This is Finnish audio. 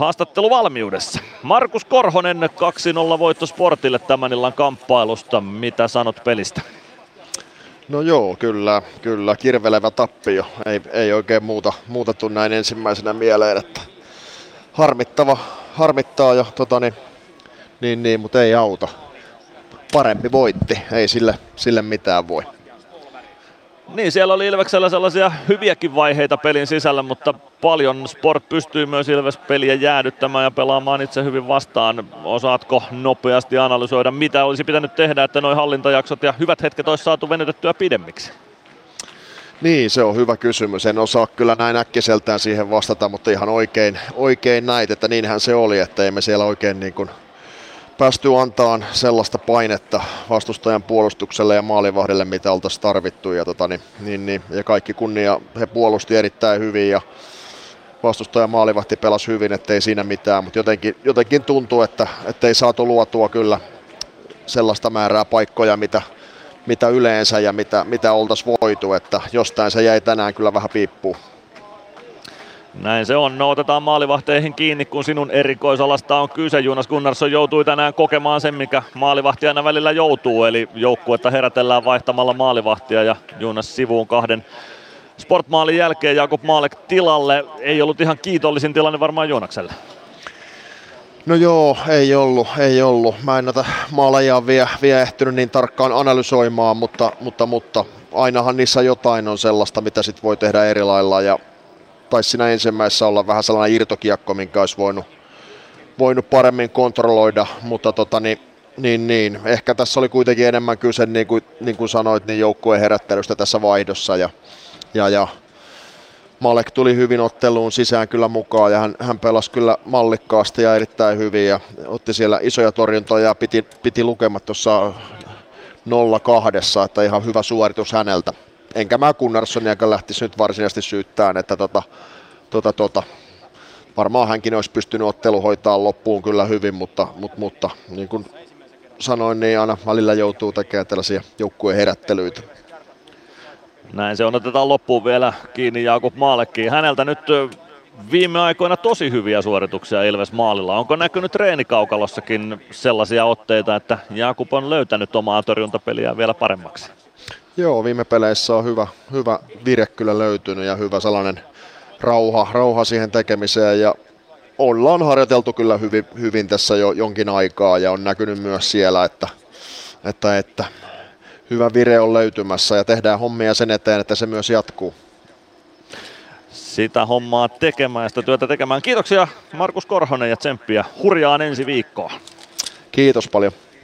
haastatteluvalmiudessa. Markus Korhonen 2-0 voitto Sportille tämän illan kamppailusta. Mitä sanot pelistä? No joo, kyllä, kyllä. Kirvelevä tappio. Ei, ei oikein muuta, muuta tuu näin ensimmäisenä mieleen, että harmittava, harmittaa ja tota niin, niin, niin, mutta ei auta. Parempi voitti, ei sille, sille mitään voi. Niin, siellä oli Ilveksellä sellaisia hyviäkin vaiheita pelin sisällä, mutta paljon Sport pystyy myös Ilves-peliä jäädyttämään ja pelaamaan itse hyvin vastaan. Osaatko nopeasti analysoida, mitä olisi pitänyt tehdä, että noin hallintajaksot ja hyvät hetket olisi saatu venytettyä pidemmiksi? Niin, se on hyvä kysymys. En osaa kyllä näin äkkiseltään siihen vastata, mutta ihan oikein, oikein näit, että niinhän se oli, että emme siellä oikein niin kuin päästy antaa sellaista painetta vastustajan puolustukselle ja maalivahdelle, mitä oltaisiin tarvittu. Ja, tota, niin, niin, niin, ja kaikki kunnia, he puolusti erittäin hyvin ja vastustaja maalivahti pelasi hyvin, ettei siinä mitään, mutta jotenkin, jotenkin tuntuu, että ei saatu luotua kyllä sellaista määrää paikkoja, mitä, mitä yleensä ja mitä, mitä oltaisiin voitu, että jostain se jäi tänään kyllä vähän piippuun. Näin se on. No otetaan maalivahteihin kiinni, kun sinun erikoisalasta on kyse. Jonas Gunnarsson joutui tänään kokemaan sen, mikä maalivahti aina välillä joutuu. Eli joukkuetta herätellään vaihtamalla maalivahtia ja Jonas sivuun kahden sportmaalin jälkeen Jakob Maalek tilalle. Ei ollut ihan kiitollisin tilanne varmaan Joonakselle. No joo, ei ollut, ei ollut. Mä en näitä maaleja vielä, vielä ehtinyt niin tarkkaan analysoimaan, mutta, mutta, mutta ainahan niissä jotain on sellaista, mitä sit voi tehdä eri lailla. Ja taisi siinä ensimmäisessä olla vähän sellainen irtokiekko, minkä olisi voinut, voinut paremmin kontrolloida, mutta tota, niin, niin, niin, ehkä tässä oli kuitenkin enemmän kyse, niin kuin, niin kuin sanoit, niin joukkueen herättelystä tässä vaihdossa ja, ja, ja Malek tuli hyvin otteluun sisään kyllä mukaan ja hän, hän pelasi kyllä mallikkaasti ja erittäin hyvin ja otti siellä isoja torjuntoja ja piti, piti lukemat tuossa 0-2, että ihan hyvä suoritus häneltä enkä mä Gunnarssoniakaan lähtisi nyt varsinaisesti syyttämään, että tota, tota, tota, varmaan hänkin olisi pystynyt ottelu hoitaa loppuun kyllä hyvin, mutta, mutta, mutta niin kuin sanoin, niin aina välillä joutuu tekemään tällaisia joukkueen herättelyitä. Näin se on, otetaan loppuun vielä kiinni Jakub Maalekkiin. Häneltä nyt viime aikoina tosi hyviä suorituksia Ilves maalilla. Onko näkynyt treenikaukalossakin sellaisia otteita, että Jakub on löytänyt omaa torjuntapeliään vielä paremmaksi? Joo, viime peleissä on hyvä, hyvä vire kyllä löytynyt ja hyvä sellainen rauha, rauha siihen tekemiseen ja ollaan harjoiteltu kyllä hyvin, hyvin tässä jo jonkin aikaa ja on näkynyt myös siellä, että, että, että hyvä vire on löytymässä ja tehdään hommia sen eteen, että se myös jatkuu. Sitä hommaa tekemään, sitä työtä tekemään. Kiitoksia Markus Korhonen ja tsemppiä hurjaan ensi viikkoa. Kiitos paljon.